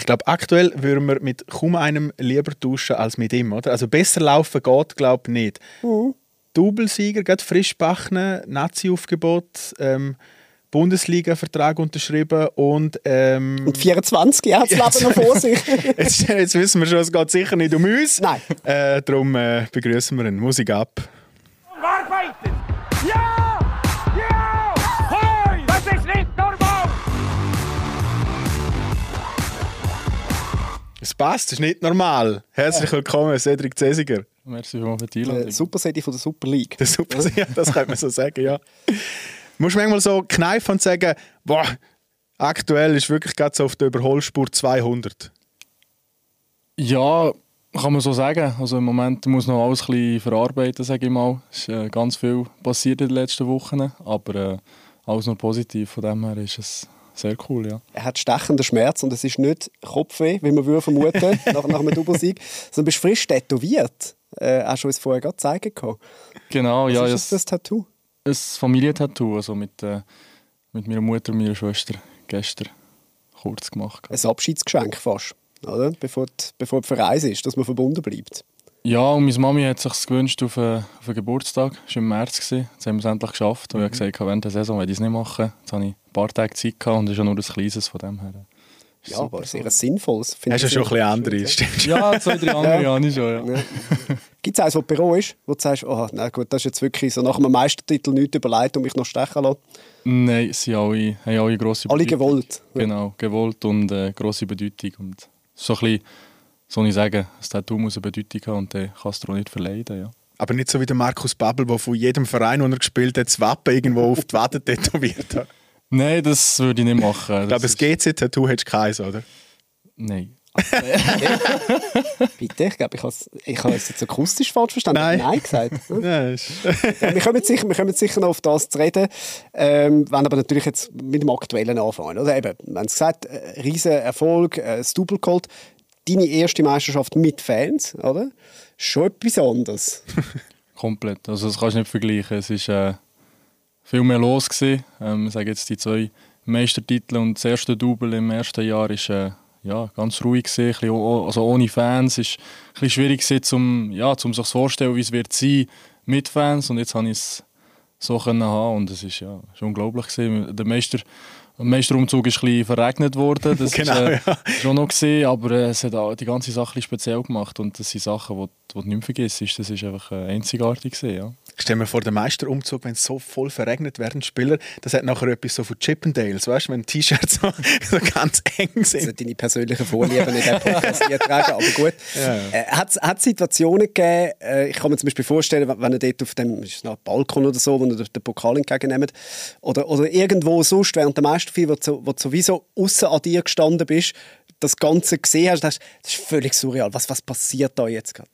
Ich glaube, aktuell würden wir mit kaum einem lieber tauschen als mit ihm, oder? Also besser laufen geht, glaube ich, nicht. Mhm. Doublesieger, gerade frisch backen, Nazi-Aufgebot, ähm, Bundesliga-Vertrag unterschrieben und... Ähm, und 24 Jahre das Leben noch vor sich. jetzt, jetzt, wissen wir schon, es geht sicher nicht um uns. Nein. Äh, darum äh, begrüßen wir ihn. Musik ab. Arbeiten! Ja! Es passt, das ist nicht normal. Herzlich willkommen, Cedric Cesiger. Merci für die Einladung. Super Cedi von der Super League. Der Super ja, das könnte man so sagen, ja. Musst du manchmal so kneifen und sagen, boah, aktuell ist wirklich gerade so auf der Überholspur 200? Ja, kann man so sagen. Also im Moment muss noch alles ein bisschen verarbeiten, sage ich mal. Es ist äh, ganz viel passiert in den letzten Wochen, aber äh, alles noch positiv. Von dem her ist es sehr cool, ja. Er hat stechenden Schmerz und es ist nicht Kopfweh, wie man würde vermuten nach, nach einem Doublesieg, sondern bist frisch tätowiert. Äh, hast du uns vorher gerade zeigen können. Genau, Was ja. ist das, das Tattoo? ein Familientattoo, also mit, äh, mit meiner Mutter und meiner Schwester gestern kurz gemacht. Ein Abschiedsgeschenk fast, oder? Bevor die, bevor die Verreise ist, dass man verbunden bleibt. Ja, und meine Mami hat sich gewünscht auf einen, auf einen Geburtstag. Das war im März. Gewesen. Jetzt haben wir es endlich geschafft. Und mhm. ich habe gesagt, während der Saison werde ich es nicht machen. Jetzt habe ich ein paar Tage Zeit gehabt und es ist ja nur das Kleines von dem her. Ja, super, aber sehr sinnvolles. Hast du schon ein bisschen andere, stimmt Ja, zwei, drei andere habe ich schon, ja. ja. Gibt es eins, wo du Büro ist, wo du sagst, oh, na gut, das ist jetzt wirklich so nach einem Meistertitel nichts überlegt und mich noch stechen lassen? Nein, sie alle, haben alle grosse Bedeutung. Alle gewollt. Genau, gewollt und äh, grosse Bedeutung. Und so ein bisschen, soll ich sagen, das Tattoo muss eine Bedeutung haben und dann kannst du auch nicht verleiden, ja. Aber nicht so wie der Markus Babbel, der von jedem Verein, wo er gespielt hat, das Wappen irgendwo auf die Wade tätowiert hat. Nein, das würde ich nicht machen. Ich glaube, das GC-Tattoo hättest du keins, oder? Nein. Bitte, ich glaube, ich habe ich es jetzt akustisch falsch verstanden. Nein, Nein gesagt. Nein. ja, wir, kommen sicher, wir kommen sicher noch auf das zu reden. Ähm, wenn aber natürlich jetzt mit dem Aktuellen anfangen. Oder? Eben, wir haben es gesagt, äh, riesen Erfolg, äh, das Double geholt. Deine erste Meisterschaft mit Fans, oder? Schon etwas anderes. Komplett. Also das kannst du nicht vergleichen. Es ist... Äh viel mehr los gewesen. Ähm, ich sage jetzt die zwei Meistertitel und das erste Double im ersten Jahr ist äh, ja, ganz ruhig gewesen, also ohne Fans ein bisschen schwierig gewesen, um, ja, um sich vorstellen, wie es wird sein mit Fans und jetzt habe ich es so können haben und es ist ja ist unglaublich gewesen. Der Meister der Meisterumzug ist ein bisschen verregnet worden, das genau, ist äh, ja. schon noch gesehen, aber äh, es hat auch die ganze Sache speziell gemacht und das sind Sachen, die, die du nicht mehr vergisst. Das ist einfach äh, einzigartig gewesen, ja. Stell mir vor, der Meisterumzug, wenn es so voll verregnet werden, Spieler, das hat nachher etwas so von Chippendales, weißt du, wenn T-Shirts so, so, ganz eng sind. Also deine persönlichen Vorlieben in diesem Podcast tragen, aber gut. Ja, ja. Äh, hat es Situationen gegeben, äh, ich kann mir zum Beispiel vorstellen, wenn ihr dort auf dem ist noch Balkon oder so, wo ihr den Pokal entgegennehmt, oder, oder irgendwo sonst während der Meisterfeier, wo, du, wo du sowieso außen an dir gestanden bist, das Ganze gesehen hast, das ist völlig surreal. Was, was passiert da jetzt gerade?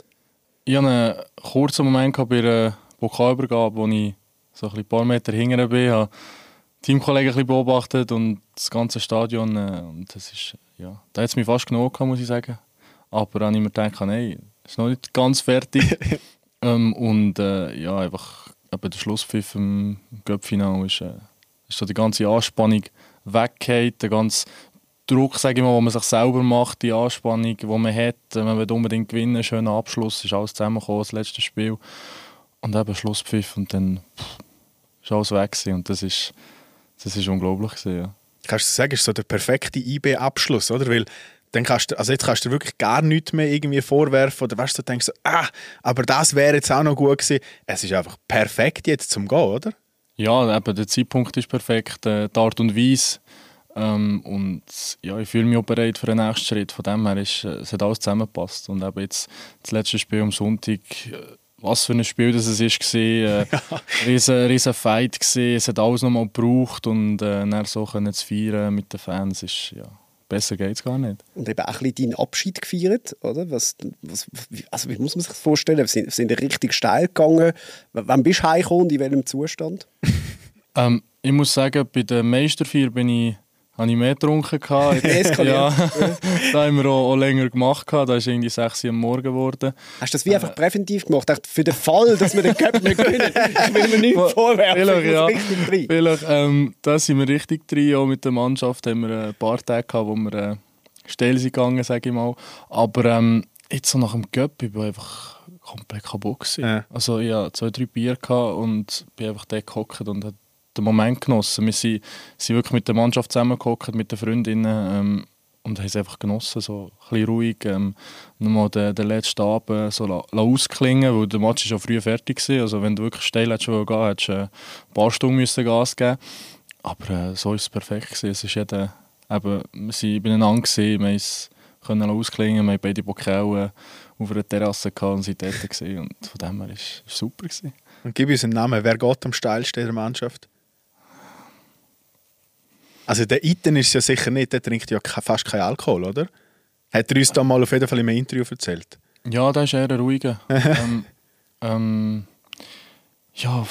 Ich hatte einen kurzen Moment bei einer Pokalübergabe, wo ich so ein paar Meter hinten bin, habe Teamkollegen ein bisschen beobachtet und das ganze Stadion. Äh, und das ist, ja, da hat es mich fast genug gehabt, muss ich sagen. Aber dann habe ich mir gedacht, nein, es ist noch nicht ganz fertig. ähm, und äh, ja, einfach eben der Schlusspfiff im Göppfinal ist, äh, ist so die ganze Anspannung weggeht, der ganze Druck, sage ich mal, den man sich selber macht, die Anspannung, die man hat, man will unbedingt gewinnen, schöner Abschluss, ist alles zusammengekommen, das letzte Spiel. Und eben Schlusspfiff und dann pff, ist alles weg gewesen. und das ist, das ist unglaublich gewesen, ja. Kannst du sagen, ist so der perfekte IB-Abschluss, oder? Weil dann kannst du, also jetzt kannst du wirklich gar nichts mehr irgendwie vorwerfen oder weißt du, denkst so, ah, aber das wäre jetzt auch noch gut gewesen. Es ist einfach perfekt jetzt zum Gehen, oder? Ja, eben, der Zeitpunkt ist perfekt, äh, die Art und Weise. Ähm, und ja, ich fühle mich auch bereit für den nächsten Schritt. Von dem her ist, äh, es hat alles zusammengepasst. Und eben jetzt das letzte Spiel am Sonntag, äh, was für ein Spiel das es ist, war. Äh, riesen, riesen Fight. Gewesen. Es hat alles nochmal gebraucht und äh, dann so können zu feiern mit den Fans ist, ja, besser geht es gar nicht. Und eben auch ein bisschen deinen Abschied gefeiert, oder? Was, was, also wie muss man sich das vorstellen? Sind, sind richtig steil gegangen? Wann bist du heimgekommen und in welchem Zustand? ähm, ich muss sagen, bei der Meisterfeier bin ich habe ich mehr getrunken. ja, da haben wir auch, auch länger gemacht. Da ist irgendwie 6 Uhr am Morgen geworden. Hast du das wie einfach präventiv gemacht? Für den Fall, dass wir den Cup nicht gewinnen, ich will mir nichts vorwerfen. Vielleicht, ja. Vielleicht, ähm, da sind wir richtig drin. Auch mit der Mannschaft haben wir ein paar Tage gehabt, wo wir äh, steil sind gegangen, sage ich mal. Aber ähm, jetzt so nach dem Göpp, ich war einfach komplett kaputt. Gewesen. Ja. Also ich hatte zwei, drei Bier und bin einfach dort gehockt und habe den Moment genossen. Wir sind, sind wirklich mit der Mannschaft zusammengehockt, mit den Freundinnen ähm, und haben es einfach genossen, so ein bisschen ruhig. Ähm, nochmal den, den letzten Abend so la, la ausklingen, weil der Match ist schon früh fertig war. Also wenn du wirklich steil hättest gehen, hättest du äh, ein paar Stunden müssen Gas geben Aber äh, so ist es perfekt gewesen. Es ist jeder, eben, wir waren beieinander, gewesen, wir können ausklingen, wir haben beide Pokale auf einer Terrasse und sind dort gewesen. und von dem her war es super. Gewesen. Und gib uns einen Namen. Wer geht am steilsten in der Mannschaft? Also der Iten ist ja sicher nicht, der trinkt ja fast keinen Alkohol, oder? Hat er uns da mal auf jeden Fall im Interview erzählt. Ja, der ist eher ein ruhiger. ähm, ähm, ja,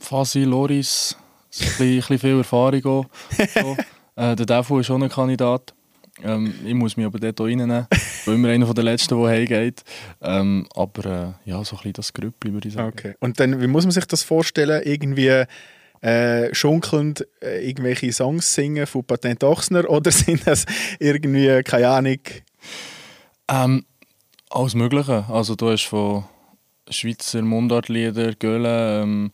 Fasi, Loris, ein bisschen, viel Erfahrung auch. So. äh, der Defu ist schon ein Kandidat. Ähm, ich muss mich aber dort auch reinnehmen. Ich bin immer einer von den Letzten, der heimgeht. Ähm, aber äh, ja, so ein bisschen das Grüppli, würde ich sagen. Okay. Und dann, wie muss man sich das vorstellen? Irgendwie äh, schunkelnd äh, irgendwelche Songs singen von Patent Ochsner oder sind das irgendwie, keine Ahnung, Ähm, alles Mögliche. Also du hast von Schweizer Mundartlieder, Göhle, ähm,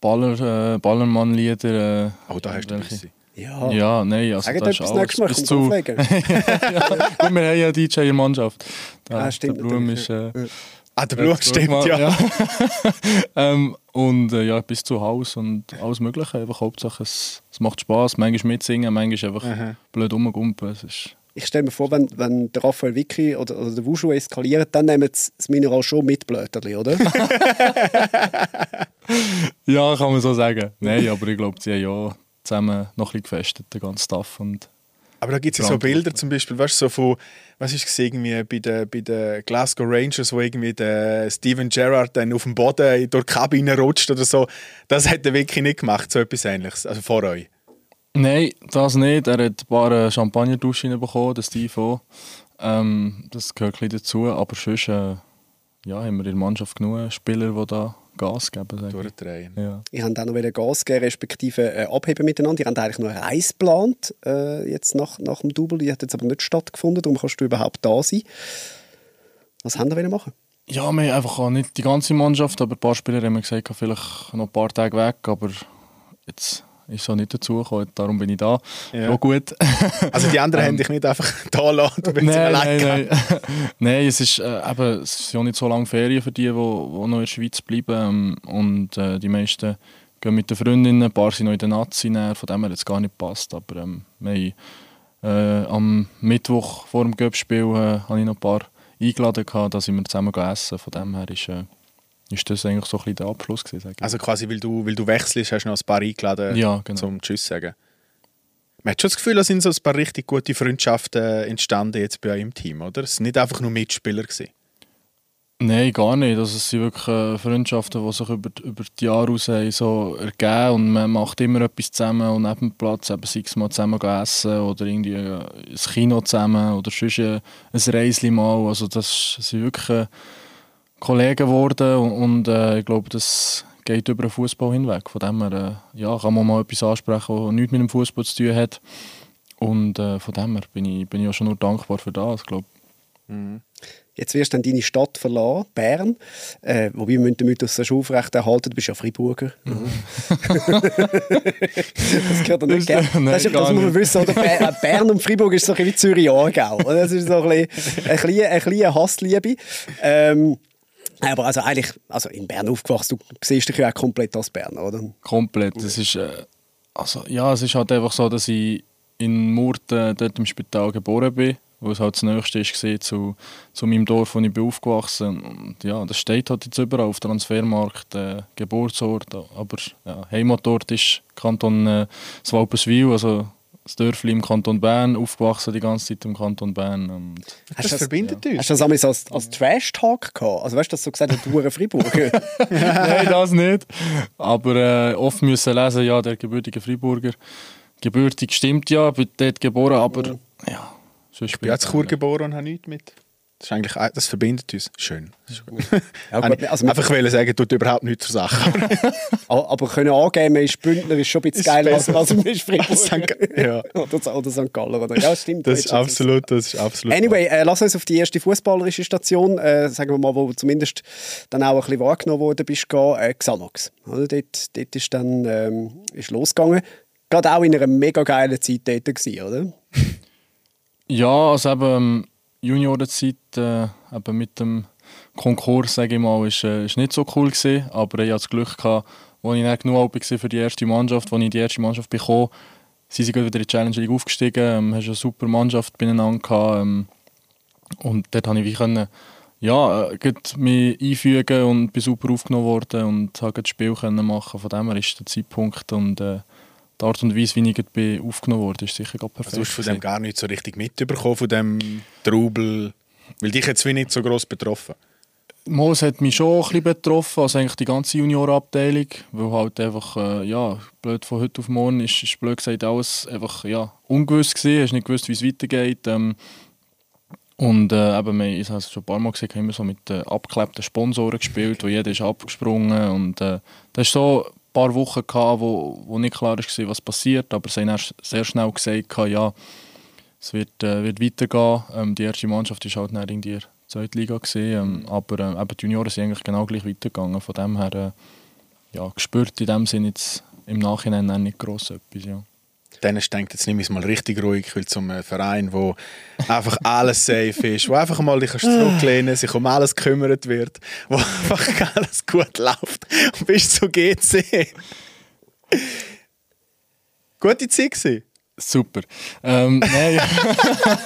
Baller, äh, Ballermann-Lieder. Äh, oh, da hast du welche. Ja. Ja, nein, also Sagt das ist alles Mal, bis zu... auflegen. Gut, wir haben ja DJ in der Mannschaft. Der, Ah, stimmt der Blum ist... Äh, Ah, der Blut äh, stimmt, mal, ja. ähm, und äh, ja, bis zu Haus und alles Mögliche. Einfach Hauptsache, es, es macht Spass. Manchmal mitsingen, manchmal einfach Aha. blöd rumgumpen. Es ist... Ich stelle mir vor, wenn, wenn der Raphael Vicky oder, oder der Wushu eskalieren, dann nehmen sie das Mineral schon mit Blöterli, oder? Ja, kann man so sagen. Nein, aber ich glaube, sie haben ja zusammen noch ein bisschen gefestet, den ganzen Staff. Und Aber da gibt es ja so Bilder zum Beispiel, weißt du, so von, was ist es irgendwie bei den, bei den Glasgow Rangers, wo irgendwie der Steven Gerrard dann auf dem Boden durch die Kabine rutscht oder so. Das hat er wirklich nicht gemacht, so etwas ähnliches, also vor euch. Nein, das nicht. Er hat ein paar äh, Champagnerduschen bekommen, der Steve auch. Ähm, das gehört ein bisschen dazu. Aber sonst äh, ja, haben wir in der Mannschaft genug Spieler, die da Gas geben. sag ich. Durchdrehen. Ja. Ihr habt auch noch wieder Gas geben, respektive äh, abheben miteinander. Ihr habt eigentlich noch eine Reise geplant, äh, jetzt nach, nach dem Double. Die hat jetzt aber nicht stattgefunden, darum kannst du überhaupt da sein. Was haben wir machen? ja, wir haben einfach auch nicht die ganze Mannschaft, aber ein paar Spieler haben gesagt, vielleicht noch ein paar Tage weg. Aber jetzt ist auch nicht dazugekommen, darum bin ich da. Ja. Auch gut. Also die anderen haben dich nicht einfach da lassen, du bist nein, nein, nein. nein, es ist, äh, eben, es ist ja nicht so lange Ferien für die, die, die noch in der Schweiz bleiben. Ähm, und äh, die meisten gehen mit den Freundinnen, ein paar sind noch in der Nazi, näher, von dem her hat es gar nicht gepasst. Aber ähm, wir haben, äh, am Mittwoch vor dem Göppspiel äh, habe ich noch ein paar eingeladen, gehabt, dass wir zusammen essen. Von dem her ist, äh, ist das eigentlich so ein bisschen der Abschluss gewesen. Also quasi, weil du, weil du wechselst, hast du noch ein paar eingeladen, Ja, genau. zum Tschüss sagen. Man hat schon das Gefühl, da sind so ein paar richtig gute Freundschaften entstanden jetzt bei euch im Team, oder? Es sind nicht einfach nur Mitspieler gewesen. Nein, gar nicht. Also es sind wirklich äh, Freundschaften, die sich über, über die Jahre raus haben so ergeben und man macht immer etwas zusammen und neben dem Platz, eben, sei es mal zusammen essen oder irgendwie äh, ein Kino zusammen oder sonst äh, ein Reisli mal. Also das sind wirklich Kollegen geworden und, und äh, ich glaube, das geht über den Fußball hinweg. Von dem her äh, ja, kann man mal etwas ansprechen, was nichts mit dem Fußball zu tun hat. Und äh, von dem her bin ich, bin ich auch schon nur dankbar für das, glaube Jetzt wirst du dann deine Stadt verlassen, Bern. Äh, wobei wir den Mythos schon aufrecht erhalten. Du bist ja Freiburger. das gehört nicht Das- gern. nein, Das, ist, das muss man wissen. Oder? Äh, Bern und Freiburg ist so ein bisschen wie Zürich-Aargau. Das ist so ein bisschen eine kleine, eine kleine Hassliebe. Ähm, aber also eigentlich, also in Bern aufgewachsen, du siehst dich ja auch komplett als Berner, oder? Komplett. Das ist, äh, also, ja, es ist halt einfach so, dass ich in Murten dort im Spital geboren bin, wo es halt das Nächste war zu, zu meinem Dorf, wo ich bin aufgewachsen Und ja, das steht halt jetzt überall auf Transfermarkt, äh, Geburtsort, aber ja, Heimatort ist Kanton äh, Swalpenswil, also das Dörfli im Kanton Bern, aufgewachsen die ganze Zeit im Kanton Bern. Und Das, du das- verbindet uns. Hast du das einmal als, als Trash-Talk gehabt? Also weißt du, dass du gesagt hast, du Hure Freiburger? Nein, das nicht. Aber äh, oft müssen lesen, ja, der gebürtige Freiburger. Gebürtig stimmt ja, bin dort geboren, aber ja. Ich bin jetzt Chur geboren und habe nichts mit Das, ist eigentlich, das verbindet uns. Schön. ja, gut, also einfach wollen sagen, tut überhaupt nichts zur Sache. aber können angeben, man ist Bündner, ist schon ein bisschen geiler, als, als man ist Fribourg. ja. oder, oder St. Galler. Oder? Ja, stimmt. Das ist, absolut, das ist absolut. Anyway, äh, lass uns auf die erste fußballerische Station, äh, sagen wir mal, wo du zumindest dann auch ein bisschen wahrgenommen worden bist, gehen, äh, Xanox. Oder? Dort, dort ist dann ähm, ist losgegangen. Gerade auch in einer mega geilen Zeit dort gewesen, oder? Ja, also eben ähm, Juniorenzeit äh, eben mit dem Konkurs, sage ich mal, ist, äh, ist nicht so cool gewesen, aber ich hatte das Glück als ich nicht genug war für die erste Mannschaft, als ich die erste Mannschaft sie sind wieder in die Challenge League aufgestiegen, ähm, hast eine super Mannschaft beieinander gehabt, ähm, und dort konnte ich wie können, ja, äh, mich einfügen und bin super aufgenommen worden und konnte das Spiel machen. Von dem her ist der Zeitpunkt und äh, die Art und Weise, wie ich bin aufgenommen wurde, ist sicher perfekt. Also du hast von dem gar nicht so richtig mitbekommen, von dem Trubel, weil dich jetzt wie nicht so gross betroffen? Moos hat mich schon ein bisschen betroffen, also eigentlich die ganze Juniorabteilung, weil halt einfach, äh, ja, blöd von heute auf morgen ist, ist blöd gesagt alles einfach, ja, ungewiss gewesen, hast nicht gewusst, wie es weitergeht. Ähm, und äh, eben, wir, ich habe es schon ein paar Mal gesehen, haben immer so mit äh, abgeklebten Sponsoren gespielt, wo jeder ist abgesprungen und äh, das ist so paar Wochen, gehabt, wo, wo nicht klar war, was passiert. Aber sie haben sehr schnell gesagt, ja, es wird, äh, wird weitergehen. Ähm, die erste Mannschaft war halt in der zweiten Liga. Gewesen, ähm, aber ähm, eben die Junioren sind eigentlich genau gleich weitergegangen. Von dem her äh, ja, gespürt in dem Sinne jetzt im Nachhinein nicht gross etwas. Ja dann denkt jetzt nehme ich es mal richtig ruhig, ich will zum äh, Verein, wo einfach alles safe ist, wo einfach mal dich zurücklehnen sich um alles gekümmert wird, wo einfach alles gut läuft und bist zu GC. Gute Zeit gewesen. Super. Ähm, nein.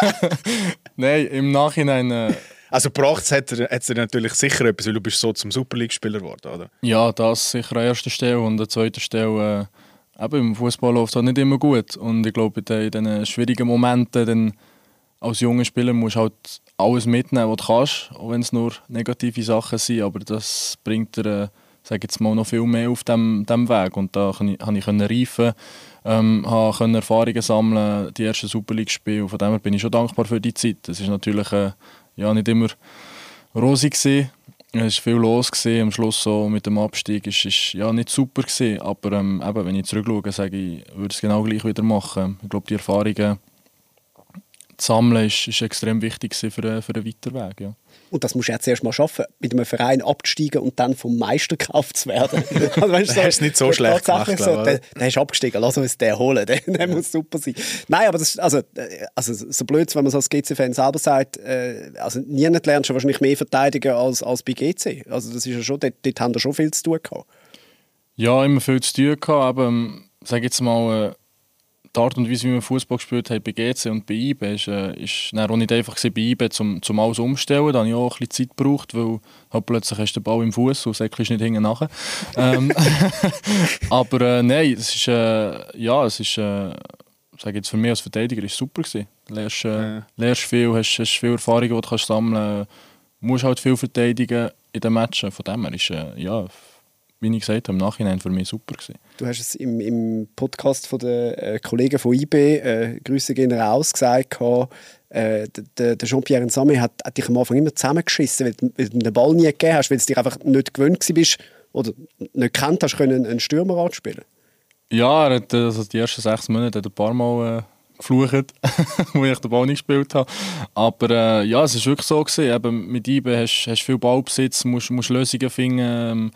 nein, im Nachhinein... Äh also gebracht hat er, hat er natürlich sicher etwas, weil du bist so zum Super League-Spieler geworden, oder? Ja, das sicher an erster Stelle und an zweiter Stelle... Eben, im Fußball läuft es halt nicht immer gut. Und ich glaube, in diesen schwierigen Momenten, dann als junger Spieler musst du halt alles mitnehmen, was du kannst, auch wenn es nur negative Sachen sind. Aber das bringt dir, äh, sage jetzt mal, noch viel mehr auf diesem dem Weg. Und da konnte ich, ich reifen, ähm, konnte Erfahrungen sammeln, die ersten Super League-Spiele. Von dem her bin ich schon dankbar für die Zeit. Es ist natürlich äh, ja, nicht immer rosig gewesen. Es war viel los. Gewesen. Am Schluss so mit dem Abstieg ist, ist ja nicht super. Gewesen. Aber ähm, eben, wenn ich zurückschaue, sage ich, würde es genau gleich wieder machen. Ich glaube, die Erfahrungen sammeln ist, ist extrem wichtig für, für den Weiterweg. Ja. Und das musst du jetzt erst mal schaffen, mit einem Verein abzusteigen und dann vom Meister gekauft zu werden. also, weißt, so, das ist nicht so schlecht gemacht. So, glaube, der, der ist abgestiegen, lass uns den holen, der, der muss super sein. Nein, aber das, also, äh, also so blöd, wenn man so als GC-Fan selber sagt, äh, also niemand lernt schon wahrscheinlich mehr verteidigen als, als bei GC. Also das ist ja schon, dort, dort haben wir schon viel zu tun gehabt. Ja, immer viel zu tun gehabt, aber ähm, sag jetzt mal, äh, die Art und Weise, wie wir Fußball gespielt haben bei GC und bei IBE, ist, äh, ist auch nicht einfach bei IBE, zum, zum alles umstellen. Da habe ich auch ein bisschen Zeit gebraucht, weil halt plötzlich hast du den Ball im Fuß und säckelst nicht hinten nachher. ähm, aber äh, nein, es ist, äh, ja, es ist, äh, sage jetzt für mich als Verteidiger, ist super gewesen. Du lernst, äh, ja. lernst viel, hast, hast viel Erfahrung, die du kannst sammeln kannst, musst halt viel verteidigen in den Matchen. Von dem her ist, äh, ja, wie ich gesagt habe, im Nachhinein für mich super gewesen. Du hast es im, im Podcast von den äh, Kollegen von IB, äh, Grüße gehen raus, gesagt, äh, der, der Jean-Pierre Nsame hat, hat dich am Anfang immer zusammengeschissen, weil, weil du den Ball nie gegeben hast, weil du dich einfach nicht gewöhnt bist oder nicht kennt hast, können einen Stürmer anspielen. Ja, er hat also die ersten sechs Monate hat ein paar Mal äh, geflucht, wo ich den Ball nicht gespielt habe. Aber äh, ja, es war wirklich so. Gewesen. Eben, mit IBE hast du viel Ballbesitz, musst, musst Lösungen finden ähm,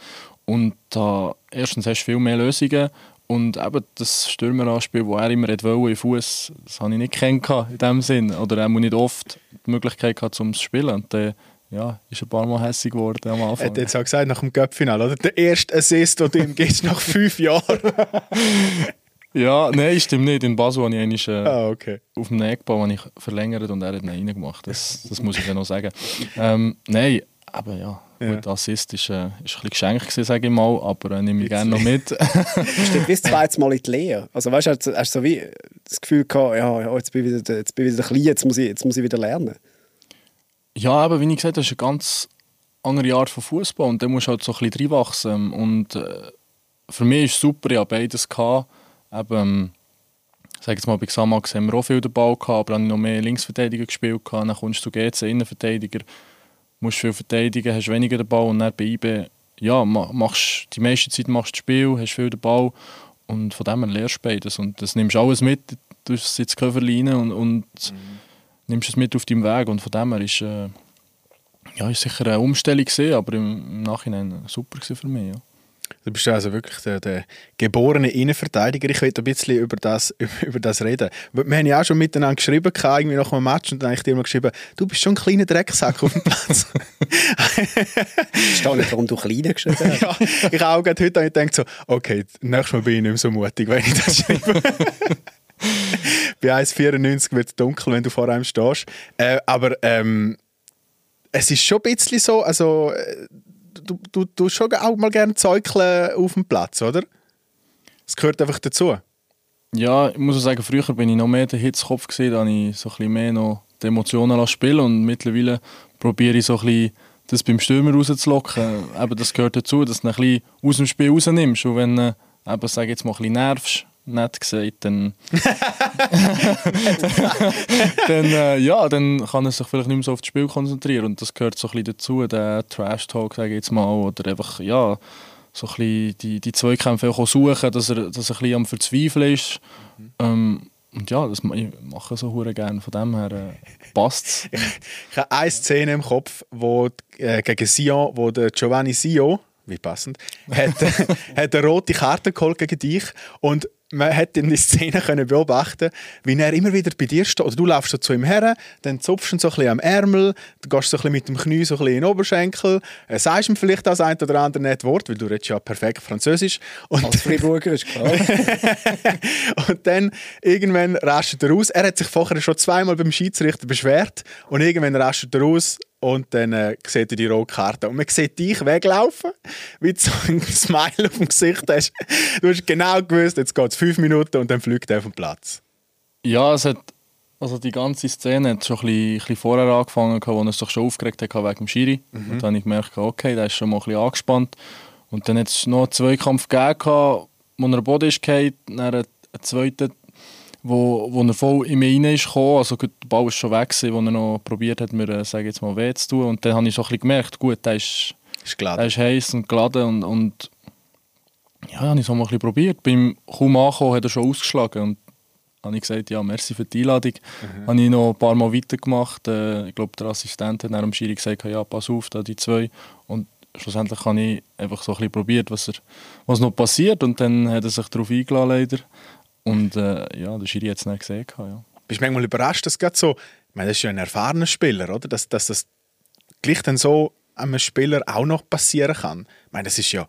und da, erstens hast du viel mehr Lösungen und eben das Stürmeranspiel, das er immer wollte, im Fuß, das habe ich nicht kennengelernt in dem Sinn. Oder er nicht oft die Möglichkeit gehabt, zum zu spielen. Und dann ja, ist ein paar Mal hässlich geworden am Anfang. Er hat jetzt auch gesagt, nach dem Cup-Final, oder? Der erste Assist, den du ihm gibst, nach fünf Jahren. ja, nein, stimmt nicht. In Basel habe ich einen, äh, ah, okay. auf dem Eckball ich verlängert und er hat ihn reingemacht. Das, das muss ich ja noch sagen. Ähm, nein, aber ja, ja. Gut, Assist ist, äh, ist ein geschenkt, sage ich mal, aber äh, nehme ich gerne noch mit. Bist du bis zweites Mal in die Lehre? Also weißt hast, hast du so wie das Gefühl gehabt, ja, jetzt bin ich wieder, jetzt bin ich wieder klein, jetzt muss, ich, jetzt muss ich wieder lernen? Ja, aber wie ich gesagt habe, das ist eine ganz andere Art von Fußball und da musst du halt so ein bisschen reinwachsen. Und äh, für mich ist es super, ich habe beides gehabt. Eben, sage jetzt mal, bei Xamax haben wir auch viel den Ball gehabt, aber dann habe ich noch mehr Linksverteidiger gespielt. Gehabt. Dann kommst du GC Innenverteidiger, musst viel verteidigen, hast weniger den Ball und dann bei IB, ja, machst, die meiste Zeit machst du das Spiel, hast viel den Ball und von dem her lernst du beides und das nimmst alles mit, du es ins Köfferlein und, und mhm. nimmst es mit auf deinem Weg und von dem her ist, äh, ja, ist sicher eine Umstellung gewesen, aber im, im Nachhinein super für mich, ja. Du bist also wirklich der, der geborene Innenverteidiger. Ich will ein bisschen über das, über das reden. Wir haben ja auch schon miteinander geschrieben, irgendwie nach einem Match, und dann habe ich dir mal geschrieben, du bist schon ein kleiner Drecksack auf dem Platz. ich verstehe nicht, warum du kleiner geschrieben hast. ja, ich habe auch gerade heute gedacht, so, okay, nächstes Mal bin ich nicht mehr so mutig, wenn ich das schreibe. Bei 1,94 wird es dunkel, wenn du vor einem stehst. Äh, aber ähm, es ist schon ein bisschen so, also äh, du, du, du schon auch mal gerne Zeugeln auf dem Platz, oder? Es gehört einfach dazu. Ja, ich muss sagen, früher bin ich noch mehr der Hitzkopf da habe ich so ein bisschen mehr noch die Emotionen spielen und mittlerweile probiere ich so ein bisschen das beim Stürmer rauszulocken. eben, das gehört dazu, dass du ein bisschen aus dem Spiel rausnimmst und wenn du sag jetzt mal, ein bisschen nervst, nett gesagt, dann, dann, äh, ja, dann kann er sich vielleicht nicht mehr so auf das Spiel konzentrieren und das gehört so ein bisschen dazu, der Trash-Talk, sage ich jetzt mal, oder einfach, ja, so ein bisschen die, die Zweikämpfe auch suchen, dass er, dass er ein bisschen am Verzweifeln ist. Mhm. Ähm, und ja, das ich mache so hure gerne. Von dem her äh, passt Ich, ich habe eine Szene im Kopf, wo äh, gegen Sion, wo der Giovanni Sio, wie passend, hat, hat eine rote Karte geholt gegen dich und man hat in die Szene können beobachten, wie er immer wieder bei dir steht. Oder du laufst so zu ihm her, dann zupfst du ihn so ein bisschen am Ärmel, du gehst so ein bisschen mit dem Knie so ein bisschen in den Oberschenkel, äh, sagst ihm vielleicht das ein oder andere nette Wort, weil du redest ja perfekt Französisch. Und Als Friburger ist klar. und dann irgendwann rastet er raus. Er hat sich vorher schon zweimal beim Schiedsrichter beschwert und irgendwann rastet er raus und dann äh, sieht er die rote Karte. Und man sieht dich weglaufen, wie du so ein Smile auf dem Gesicht hast. Du hast genau gewusst, jetzt geht es fünf Minuten und dann fliegt er vom Platz. Ja, es hat, also die ganze Szene hat schon ein bisschen, ein bisschen vorher angefangen, wo er sich schon aufgeregt hat wegen dem Schiri. Mhm. Und dann habe ich gemerkt, okay, der ist schon mal ein bisschen angespannt. Und dann hat es noch einen Zweikampf gegeben, wo er am Boden ist gefallen, dann einen zweiten wo, wo er voll in mich rein ist gekommen, also der Ball war schon weg, gewesen, wo er noch probiert hat, mir, äh, sage jetzt mal, weh zu tun. Und dann habe ich so ein bisschen gemerkt, gut, der ist, ist, der ist heiß und geladen und, und ja, habe ich so mal ein bisschen probiert. Beim kaum ankommen hat er schon ausgeschlagen und habe ich gesagt, ja, merci für die Einladung. Mhm. Habe ich noch ein paar Mal weitergemacht. Äh, ich glaube, der Assistent hat nach dem Schiri gesagt, ja, pass auf, da die zwei. Und schlussendlich habe ich einfach so ein bisschen probiert, was, er, was noch passiert. Und dann hat er sich darauf eingeladen, leider. Und äh, ja, der Schiri hat es nicht gesehen. Ja. Bist du manchmal überrascht, dass gerade so, ich meine, das ist ja ein erfahrener Spieler, oder? Dass, dass das gleich dann so einem Spieler auch noch passieren kann. Ich meine, das ist ja,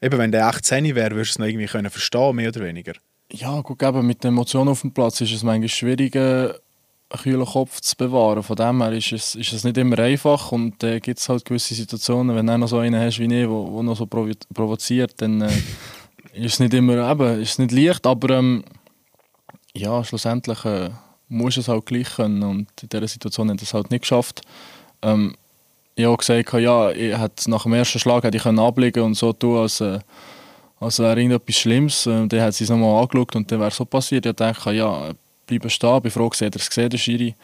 eben wenn der 18 wäre, würdest du es noch irgendwie können verstehen, mehr oder weniger. Ja, gut, eben mit den Emotionen auf dem Platz ist es manchmal schwierig, äh, einen kühlen Kopf zu bewahren. Von dem her ist es, ist es nicht immer einfach und äh, gibt es halt gewisse Situationen, wenn du noch so einen hast wie ich, der noch so provo provoziert, dann... Äh, ist nicht immer eben, ist nicht leicht, aber ähm, ja, schlussendlich äh, muss es halt gleich können und in dieser Situation hat er es halt nicht geschafft. Ähm, ich habe gesagt, ja, ich hätte nach dem ersten Schlag hätte ich ablegen und so tun, als, äh, als wäre irgendetwas Schlimmes. Äh, dann hat sie es nochmal angeschaut und dann wäre so passiert. Ich dachte, ja, bleibe stehen, ich bin froh, dass er es gesehen, der Schiri.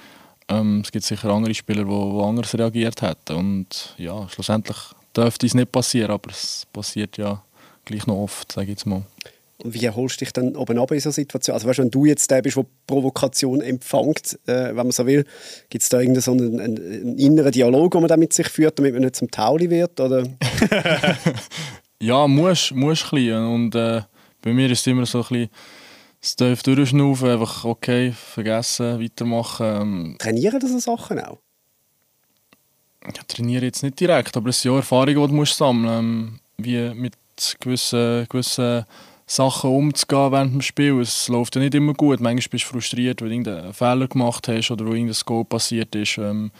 Ähm, es gibt sicher andere Spieler, die, die anders reagiert hätten. Und ja, schlussendlich dürfte es nicht passieren, aber es passiert ja gleich noch oft, sage ich jetzt mal. Und wie holst du dich dann oben ab in so einer Situation? Also weißt, wenn du jetzt der bist, der Provokation empfängt, äh, wenn man so will, gibt es da irgendeinen so einen, einen, inneren Dialog, den man da mit sich führt, damit man nicht zum Tauli wird? Oder? ja, muss, muss ein bisschen. Und äh, bei mir ist es immer so ein bisschen das tief durchschnaufen, einfach okay, vergessen, weitermachen. Ähm. Trainieren das so Sachen auch? Ja, trainiere jetzt nicht direkt, aber es sind ja Erfahrungen, die du musst sammeln musst. Ähm, wie mit gewisse, gewisse Sachen umzugehen während dem Spiel. Es läuft ja nicht immer gut. Manchmal bist du frustriert, weil du irgendeinen Fehler gemacht hast oder wo irgendein Goal passiert ist. Ähm,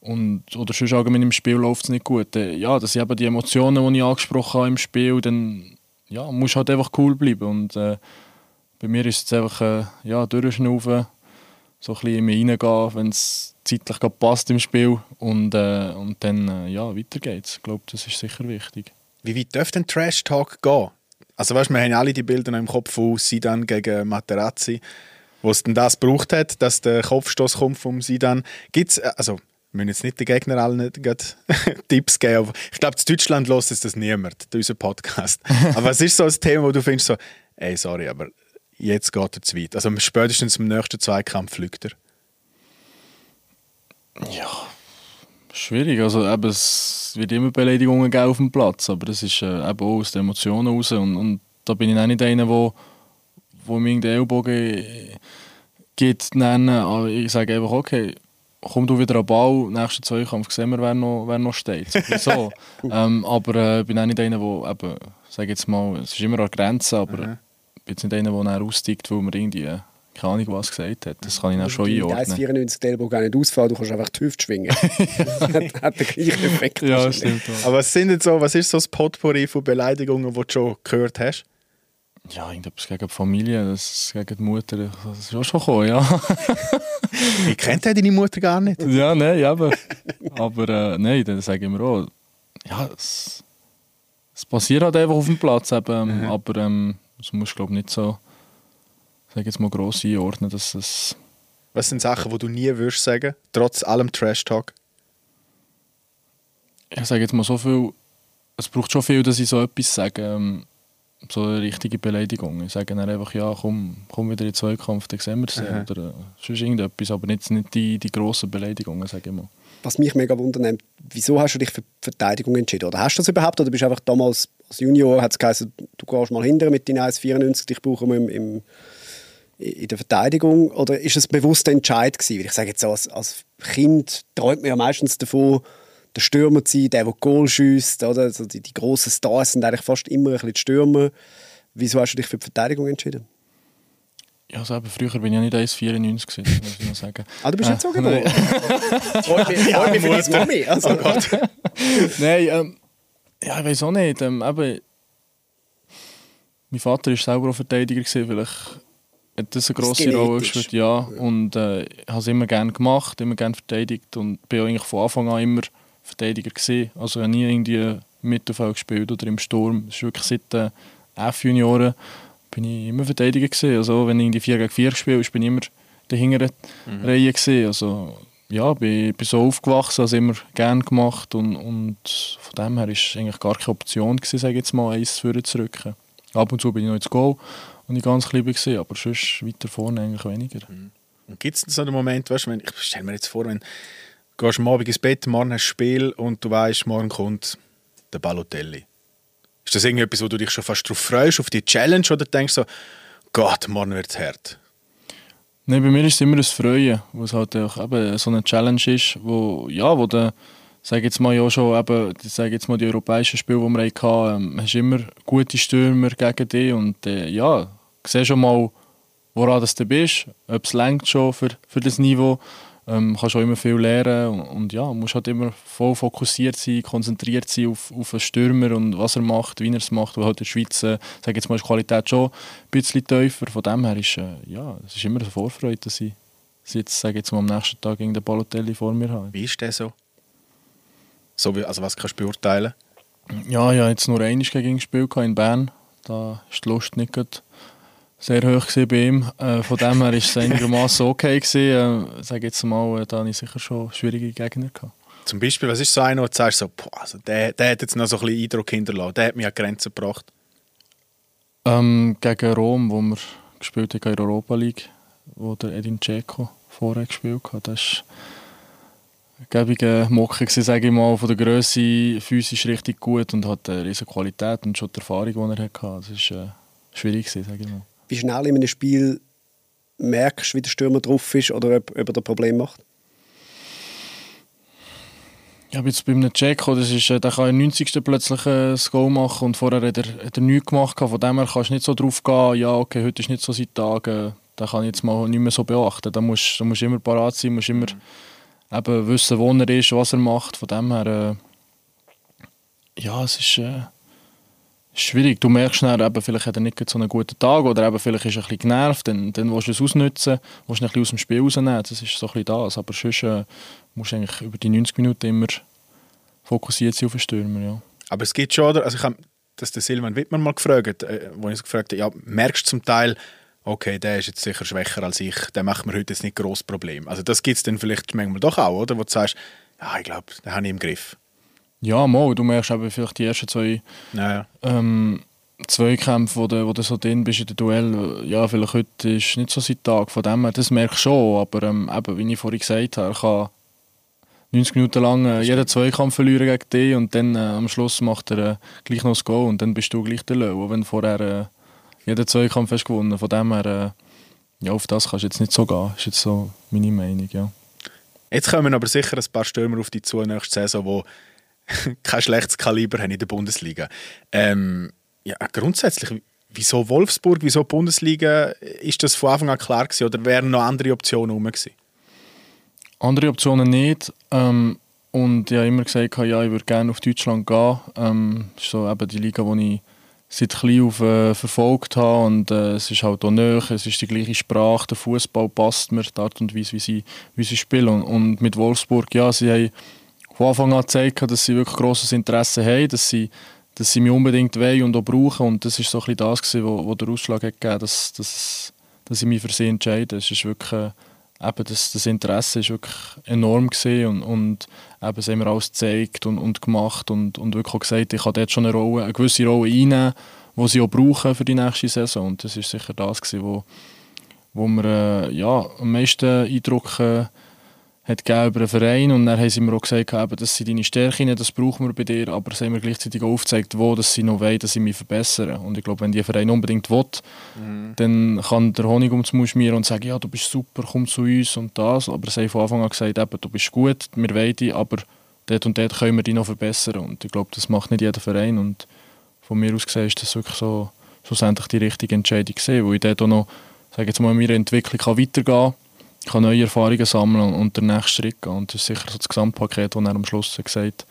und, oder sonst allgemein im Spiel läuft es nicht gut. Äh, ja, das sind eben die Emotionen, die ich angesprochen habe im Spiel. Dann ja, musst du halt einfach cool bleiben. Und äh, bei mir ist es einfach äh, ja, durchschnaufen, so ein bisschen mich reingehen, wenn es zeitlich passt im Spiel. Und, äh, und dann äh, ja, weiter geht's. Ich glaube, das ist sicher wichtig. Wie weit dürfte ein Trash-Talk gehen? Also weißt, wir haben alle die Bilder noch im Kopf von Sidan gegen Materazzi. wo es denn das gebraucht hat, dass der Kopfstoß kommt vom Sidan. Gibt's, äh, also, wir müssen jetzt nicht den Gegner allen Tipps geben, aber ich glaube, in Deutschland lässt es das niemand, unser Podcast. aber was ist so ein Thema, wo du findest so, ey, sorry, aber jetzt geht er zu weit. Also spätestens im nächsten Zweikampf fliegt er. Ja, schwierig. Also eben, es wird immer Beleidigungen geben auf dem Platz, aber das ist äh, eben auch aus den Emotionen raus und, und da bin ich auch nicht einer, der wo mir den Ellbogen geht, nennen. Aber ich sage einfach, okay, komm du wieder an den Ball, nächsten Zweikampf sehen wir, wer noch, wer noch steht. So. ähm, aber äh, ich bin auch nicht einer, der eben, sage jetzt mal, es ist immer an Grenzen, aber mhm. ich bin jetzt nicht einer, der aussteigt, weil man irgendwie äh, keine Ahnung, was gesagt hat. Das kann ich auch schon einordnen. 1,94 der Ellbogen gar nicht ausfallen, du kannst einfach die Hüfte schwingen. das hat, hat den gleichen Effekt. Ja, stimmt. Aber was, sind so, was ist so das Potpourri von Beleidigungen, die du schon gehört hast? Ja, irgendetwas gegen die Familie, das gegen die Mutter, das ist auch schon gekommen, ja. ich kennt deine Mutter gar nicht? Ja, nein, aber, aber äh, nein, dann sage ich mir auch, ja, es, es passiert halt einfach auf dem Platz, eben, mhm. aber ähm, das muss glaube ich nicht so, sage jetzt mal, gross einordnen, dass es... Was sind Sachen, die du nie würdest sagen, trotz allem Trash-Talk? Ich sage jetzt mal so viel, es braucht schon viel, dass ich so etwas sage, ähm, so eine richtige Beleidigung. Ich sage dann einfach, ja, komm, komm wieder in den Zweikampf, dann sehen wir es. Mhm. Oder äh, sonst irgendetwas, aber nicht, nicht die, die grossen Beleidigungen, sage ich mal. Was mich mega wundert, wieso hast du dich für die Verteidigung entschieden? Oder hast du das überhaupt? Oder bist du einfach damals als Junior, hat es geheißen, du gehst mal hinter mit deinen 1,94, dich brauchen wir im, im, in der Verteidigung? Oder ist es ein bewusster Entscheid gewesen? Weil ich sage jetzt, als, als Kind träumt man ja meistens davon, der Stürmer zu sein, der, der Goal schießt. Oder? Also die, die grossen Stars sind eigentlich fast immer ein bisschen die Stürmer. Wieso hast du dich für die Verteidigung entschieden? Ja, also eben, früher bin ich ja nicht 1,94 gewesen, muss ich noch sagen. Ah, du bist nicht so geboren? Freut mich, freut mich für deine Mami. Also. Oh Gott. Nein, ähm, ja, ich weiß auch nicht. Ähm, eben, mein Vater war selber auch Verteidiger, gewesen, vielleicht das eine grosse Rolle gespielt. Ja, und äh, ich habe es immer gerne gemacht, immer gerne verteidigt und bin eigentlich von Anfang an immer Verteidiger gesehen. Also ich habe nie irgendwie Mittelfeld gespielt oder im Sturm. Das ist wirklich seit den F-Junioren bin ich immer Verteidiger gesehen. Also wenn ich in die 4 gegen 4 gespielt habe, bin ich immer in der hinteren mhm. Reihe gesehen. Also ja, bin, bin so aufgewachsen, also immer gerne gemacht und, und von dem her war es eigentlich gar keine Option gewesen, sage ich jetzt mal, eins zu rücken. Ab und zu bin ich noch ins Goal und ich ganz klein war, aber sonst weiter vorne eigentlich weniger. Mhm. Und gibt es so einen Moment, weißt du, wenn, ich stelle mir jetzt vor, wenn gehst am Abend ins Bett, morgen hast du ein Spiel und du weißt, morgen kommt der Balotelli. Ist das irgendetwas, wo du dich schon fast darauf freust, auf die Challenge, oder denkst du so, Gott, morgen wird es hart? Nein, bei mir ist es immer ein Freuen, weil es halt auch eben so eine Challenge ist, wo, ja, wo der, sag jetzt mal ja schon eben, sag jetzt mal die europäischen Spiele, die wir hatten, ähm, hast immer gute Stürmer gegen dich und äh, ja, siehst schon mal, woran du bist, ob es schon für, für das Niveau ähm, kannst auch immer viel lernen und, und ja, musst halt immer voll fokussiert sein, konzentriert sein auf, auf einen Stürmer und was er macht, wie er es macht, weil halt in der Schweiz, äh, sage jetzt mal, ist die Qualität schon ein bisschen tiefer, von dem her ist, äh, ja, es ist immer eine Vorfreude, dass ich, dass ich jetzt, sage jetzt mal, am nächsten Tag gegen den Balotelli vor mir habe. Wie ist der so? so wie, also was kannst du beurteilen? Ja, ich habe jetzt nur einmal gegen ihn gespielt in Bern, da ist die Lust nicht gut sehr hoch bei ihm. Äh, von dem her war es einigermaßen okay. Gewesen. Äh, sage jetzt mal, äh, da hatte ich sicher schon schwierige Gegner. Gehabt. Zum Beispiel, was ist so einer, wo du sagst, so, boah, also der, der hat jetzt noch so ein bisschen Eindruck hinterlassen, der hat mich an Grenzen gebracht? Ähm, gegen Rom, wo wir gespielt haben in der Europa League, wo der Edin Dzeko vorher gespielt hat. Das war eine Mocke, sage ich mal, von der Größe physisch richtig gut und hat eine riesige Qualität und schon die Erfahrung, die er hatte. Das war äh, schwierig, sage ich mal wie schnell in einem Spiel merkst, wie der Stürmer drauf ist oder ob, ob er Problem macht? Ja, jetzt bei einem Check, das ist, äh, der kann im 90. plötzlich ein äh, Goal machen und vorher hat er, hat er nichts gemacht. Von dem her kannst du nicht so drauf gehen, ja, okay, heute ist nicht so sein Tag, äh, da kann ich jetzt mal nicht mehr so beachten. Da musst du musst immer parat sein, musst immer eben wissen, wo er ist, was er macht. Von dem her, äh, ja, es ist... Äh, schwierig. Du merkst schnell, eben, vielleicht hat er nicht so einen guten Tag oder eben, vielleicht ist er ein bisschen genervt, dann, dann willst du es ausnutzen, willst du bisschen aus dem Spiel rausnehmen. Das ist so ein bisschen das. Aber sonst äh, musst du eigentlich über die 90 Minuten immer fokussiert sein auf den Stürmer. Ja. Aber es gibt schon? Also ich habe das der Silvan Wittmann mal gefragt, äh, wo ich gefragt habe, ja, merkst du zum Teil, okay, der ist jetzt sicher schwächer als ich, der macht mir heute jetzt nicht groß Problem. Also das gibt es dann vielleicht manchmal doch auch, oder? Wo du sagst, ja, ich glaube, den habe ich im Griff. Ja, mal, du merkst eben vielleicht die ersten zwei Naja. ähm, Zweikämpfe, wo du, wo du so drin bist in der Duell, ja, vielleicht heute ist nicht so sein Tag, von dem her, das merkst du schon, aber ähm, eben, wie ich vorhin gesagt habe, er kann 90 Minuten lang äh, jeden Zweikampf verlieren gegen dich und dann äh, am Schluss macht er äh, gleich noch das Goal und dann bist du gleich der Löwe, wenn du vorher äh, jeden Zweikampf hast gewonnen, von dem her, äh, ja, auf das kannst du jetzt nicht so gehen, ist jetzt so meine Meinung, ja. Jetzt kommen aber sicher ein paar Stürmer auf die zu nächste Saison, die kein schlechtes Kaliber haben in der Bundesliga. Ähm, ja, grundsätzlich, wieso Wolfsburg, wieso Bundesliga? Ist das von Anfang an klar gewesen oder wären noch andere Optionen herum gewesen? Andere Optionen nicht. Ähm, und ich habe immer gesagt, ja, ich würde gerne auf Deutschland gehen. Ähm, das ist so eben die Liga, die ich seit klein auf äh, verfolgt habe. Und äh, es ist halt auch näher, es ist die gleiche Sprache, der Fußball passt mir, die Art und Weise, wie sie, wie sie spielen. Und, und mit Wolfsburg, ja, sie haben von Anfang an gezeigt, dass sie wirklich grosses Interesse haben, dass sie, dass sie mich unbedingt wollen und auch brauchen. Und das ist so ein bisschen das, gewesen, wo, der Ausschlag hat gegeben hat, dass, dass, dass ich mich für sie entscheide. Es ist wirklich... Äh, eben das, das Interesse ist wirklich enorm und, und eben, das haben wir alles gezeigt und, und gemacht und, und wirklich auch gesagt, ich kann dort schon eine, Rolle, eine gewisse Rolle einnehmen, die sie auch brauchen für die nächste Saison und das ist sicher das gewesen, wo, wo mir äh, ja, am meisten Eindruck äh, hat über den Verein und dann haben sie mir auch gesagt, eben, das sind deine Stärken, das brauchen wir bei dir, aber sie haben mir gleichzeitig auch aufgezeigt, wo dass sie noch wollen, dass sie mich verbessern. Und ich glaube, wenn die Verein unbedingt will, mhm. dann kann der Honig ums schmieren und sagen, ja, du bist super, komm zu uns und das. Aber sie haben von Anfang an gesagt, eben, du bist gut, wir wollen dich, aber dort und dort können wir dich noch verbessern. Und ich glaube, das macht nicht jeder Verein. Und von mir aus gesehen ist das wirklich so schlussendlich die richtige Entscheidung gesehen, wo ich dort auch noch, sage jetzt mal, in meiner Entwicklung kann weitergehen kann kann neue Erfahrungen sammeln und den nächsten Schritt gehen. Und das ist sicher so das Gesamtpaket, das er am Schluss gesagt hat,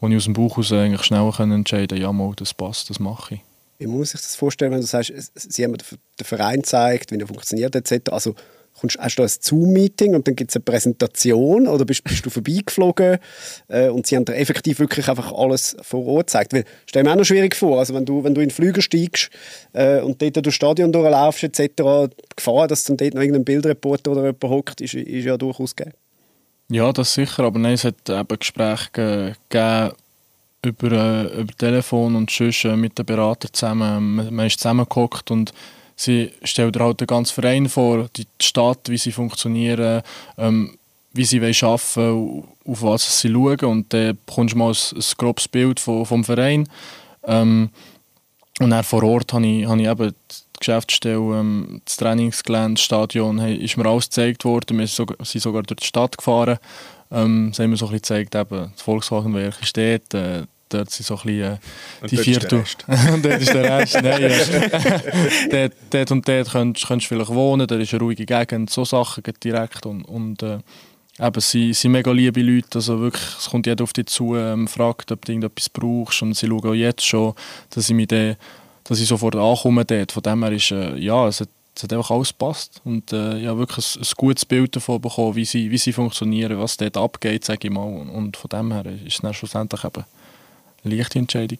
wo ich aus dem Bauch heraus eigentlich schneller entscheiden kann, ja, mal, das passt, das mache ich. Wie muss sich das vorstellen, wenn du sagst, Sie haben den Verein gezeigt, wie er funktioniert etc. Also kommst, hast du ein Zoom-Meeting und dann gibt es eine Präsentation oder bist, bist du vorbeigeflogen äh, und sie haben dir effektiv wirklich einfach alles vor Ort gezeigt? Weil, stell mir auch noch schwierig vor, also wenn du, wenn du in den Flüger steigst äh, und dort durch Stadion durchlaufst etc., die Gefahr, dass dann dort noch irgendein Bildreporter oder jemand hockt, ist, ist ja durchaus gegeben. Ja, das sicher, aber nein, es hat eben Gespräche gegeben über, äh, über Telefon und sonst äh, mit den Beratern zusammen. Man, man ist zusammengehockt und Sie stellen halt den ganzen Verein vor, die Stadt, wie sie funktionieren, ähm, wie sie arbeiten wollen, auf was sie schauen. Und dann bekommst du mal ein, ein grobes Bild von, vom Verein. Ähm, und dann vor Ort habe ich, habe ich eben die Geschäftsstelle, ähm, das Trainingsgelände, das Stadion, hey, ist mir alles gezeigt worden. Wir sind sogar durch die Stadt gefahren. Ähm, sie haben mir so ein bisschen gezeigt, eben, das Volkswagenwerk ist dort, äh, dort sind so ein bisschen äh, die Viertel. und dort ist der Rest. Nein, ja. dort, dort und dort könntest du vielleicht wohnen, da ist eine ruhige Gegend, so Sachen direkt und, und äh, eben, sie sind mega liebe Leute, also wirklich, es kommt jeder auf dich zu, ähm, fragt, ob du irgendetwas brauchst und sie schauen auch jetzt schon, dass ich, mich de, dass ich sofort ankomme dort, von dem her ist, äh, ja, es hat, es hat einfach alles passt und äh, ja, wirklich ein, ein, gutes Bild davon bekommen, wie sie, wie sie funktionieren, was dort abgeht, sage ich mal, und, und von dem her ist es dann schlussendlich eben leichte Entscheidung.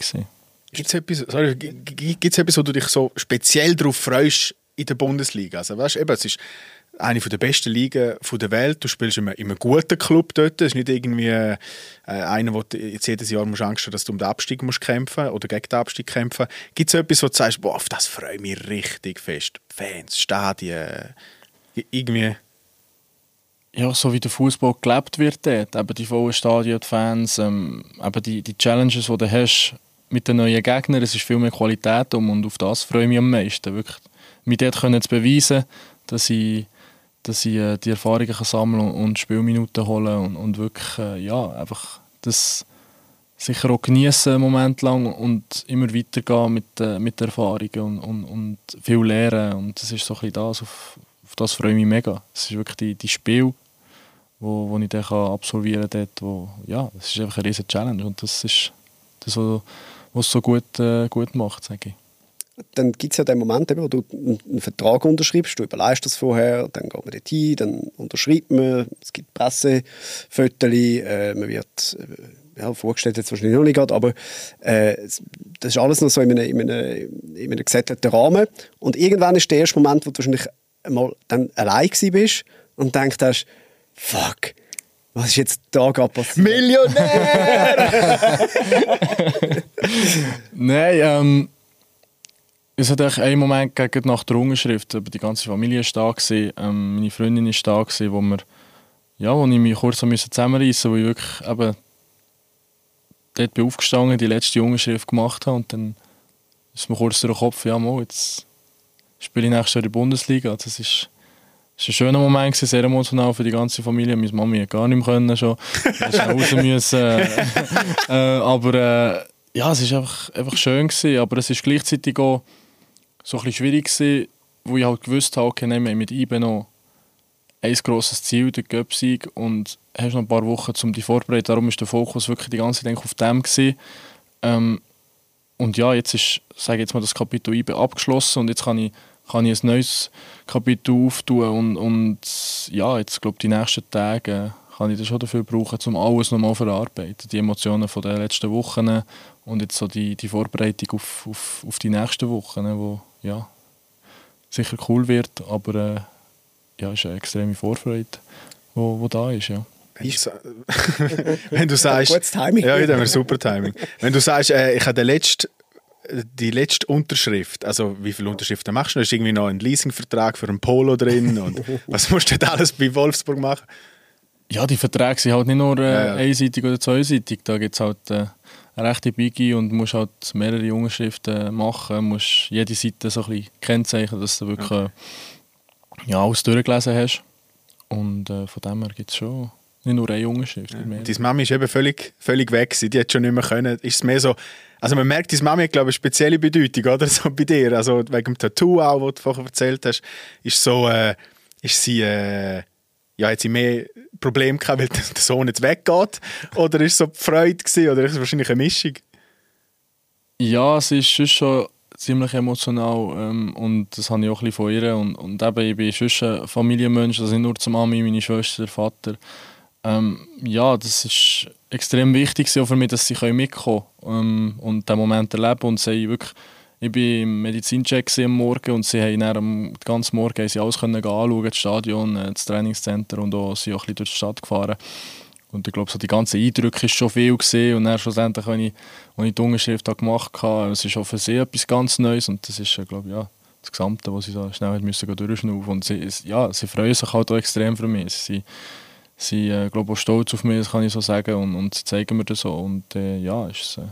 Gibt es etwas, sorry, gibt's etwas, wo du dich so speziell darauf freust in der Bundesliga? Also, weißt, eben, es ist eine der besten Ligen der Welt. Du spielst in einem, in einem guten Club dort. Es ist nicht irgendwie äh, einer, wo du jetzt jedes Jahr musst Angst haben, dass du um den Abstieg musst kämpfen oder gegen den Abstieg kämpfen. Gibt es etwas, wo du sagst, boah, auf das freue ich mich richtig fest? Fans, Stadien, irgendwie ja, so wie der Fußball gelebt wird dort, eben die vollen Stadien, die Fans, ähm, eben die, die Challenges, die du hast mit den neuen Gegnern, es ist viel mehr Qualität um und auf das freue ich mich am meisten, wirklich. Mit dort können zu beweisen, dass ich, dass ich äh, die Erfahrungen kann sammeln und Spielminuten holen und, und wirklich, äh, ja, einfach das sicher auch genießen einen Moment lang und immer weitergehen mit, äh, mit der und, und, und viel lernen und das ist so ein bisschen das, auf, auf das freue ich mich mega. Es ist wirklich die, die Spiel, wo, wo ich dann absolvieren kann, ja, das ist einfach eine riesige Challenge und das ist das, was es so gut, äh, gut macht, sage ich. Dann gibt es ja den Moment, wo du einen Vertrag unterschreibst, du überleist das vorher, dann geht man dort hin, dann unterschreibt man, es gibt Pressefotos, äh, man wird äh, ja, vorgestellt jetzt wahrscheinlich noch nicht gerade, aber äh, das ist alles noch so in einem, in einem, in einem gesättelten Rahmen. Und irgendwann ist der erste Moment, wo du wahrscheinlich mal dann allein bist und denkst, fuck, was ist jetzt da gerade passiert? Millionär! Nein, ähm, es hat eigentlich einen Moment gegen nach der Unterschrift, aber die ganze Familie war da, gewesen, ähm, meine Freundin war da, gewesen, wo, wir, ja, wo ich mich kurz zusammenreißen musste, wo ich wirklich eben dort bin aufgestanden, die letzte Unterschrift gemacht habe und dann ist mir kurz durch den Kopf, ja, mal, jetzt spiele ich nächstes Jahr in der Bundesliga. Das ist, ist ein schöner Moment, sehr emotional für die ganze Familie. Meine Mami hat gar nicht mehr können schon. raus müssen. äh, aber äh, ja, es war einfach, einfach schön gewesen, aber es ist gleichzeitig auch so ein bisschen schwierig gewesen, wo ich halt gewusst habe, okay, nehmen wir mit IBE noch ein grosses Ziel, der Göpsieg und hast noch ein paar Wochen, um dich vorzubereiten. Darum war der Fokus wirklich die ganze Zeit auf dem. Gewesen. Ähm, und ja, jetzt ist, sage jetzt mal, das Kapitel IBE abgeschlossen und jetzt kann ich, kann ich ein neues Kapitel auftun und, und ja, jetzt glaube die nächsten Tage kann ich das schon dafür brauchen, um alles nochmal zu verarbeiten. Die Emotionen von den letzten Wochen und jetzt so die, die Vorbereitung auf, auf, auf die nächsten Wochen, wo ja, sicher cool wird, aber äh, ja, ist eine extreme Vorfreude, wo, wo da ist, ja. Wenn du sagst, gutes Timing. Ja, wieder ein super Timing. Wenn du sagst, äh, ich habe den letzten die letzte Unterschrift, also wie viele Unterschriften machst du? Da ist irgendwie noch ein Leasingvertrag für ein Polo drin und was musst du denn alles bei Wolfsburg machen? Ja, die Verträge sind halt nicht nur äh, ja, ja. einseitig oder zweiseitig. Da gibt es halt äh, eine rechte Biggie und musst halt mehrere Unterschriften machen, musst jede Seite so ein bisschen kennzeichnen, dass du wirklich okay. äh, ja, alles durchgelesen hast. Und äh, von dem her gibt es schon nicht nur eine Unterschrift. Ja. Deine Mami ist eben völlig, völlig weg, die hat schon nicht mehr können. Ist es mehr so, also man merkt, deine Mami hat glaube ich, eine spezielle Bedeutung, oder? So bei dir, also wegen dem Tattoo auch, das du vorher erzählt hast, ist so, äh, ist sie, äh, ja, hat sie mehr Probleme gehabt, weil der Sohn jetzt weggeht? Oder ist so Freude gewesen, oder ist es wahrscheinlich eine Mischung? Ja, es ist schon ziemlich emotional ähm, und das habe ich auch ein bisschen von ihr und, und eben, ich bin schon ein Familienmensch, also nicht nur zur Mami, meine Schwester, Vater. Ähm, ja, das ist extrem wichtig für mich, dass sie mitkommen können ähm, und diesen Moment erleben und sie wirklich ich war im Medizincheck am Morgen und sie haben dann am ganzen Morgen sie alles können anschauen, das Stadion, äh, das Trainingscenter und auch, sind auch ein bisschen durch die Stadt gefahren. Und ich glaube, so die ganzen Eindrücke war schon viel gesehen und dann schlussendlich, als ich, als ich die Unterschrift gemacht habe, es ist für sie etwas ganz Neues und das ist, glaube ich, ja, das Gesamte, was sie so schnell durchschnaufen und sie, ja, sie freuen sich halt auch extrem für mich. Sie, sie äh, glaube auch stolz auf mich, das kann ich so sagen und, und sie zeigen mir das so und äh, ja, ist äh,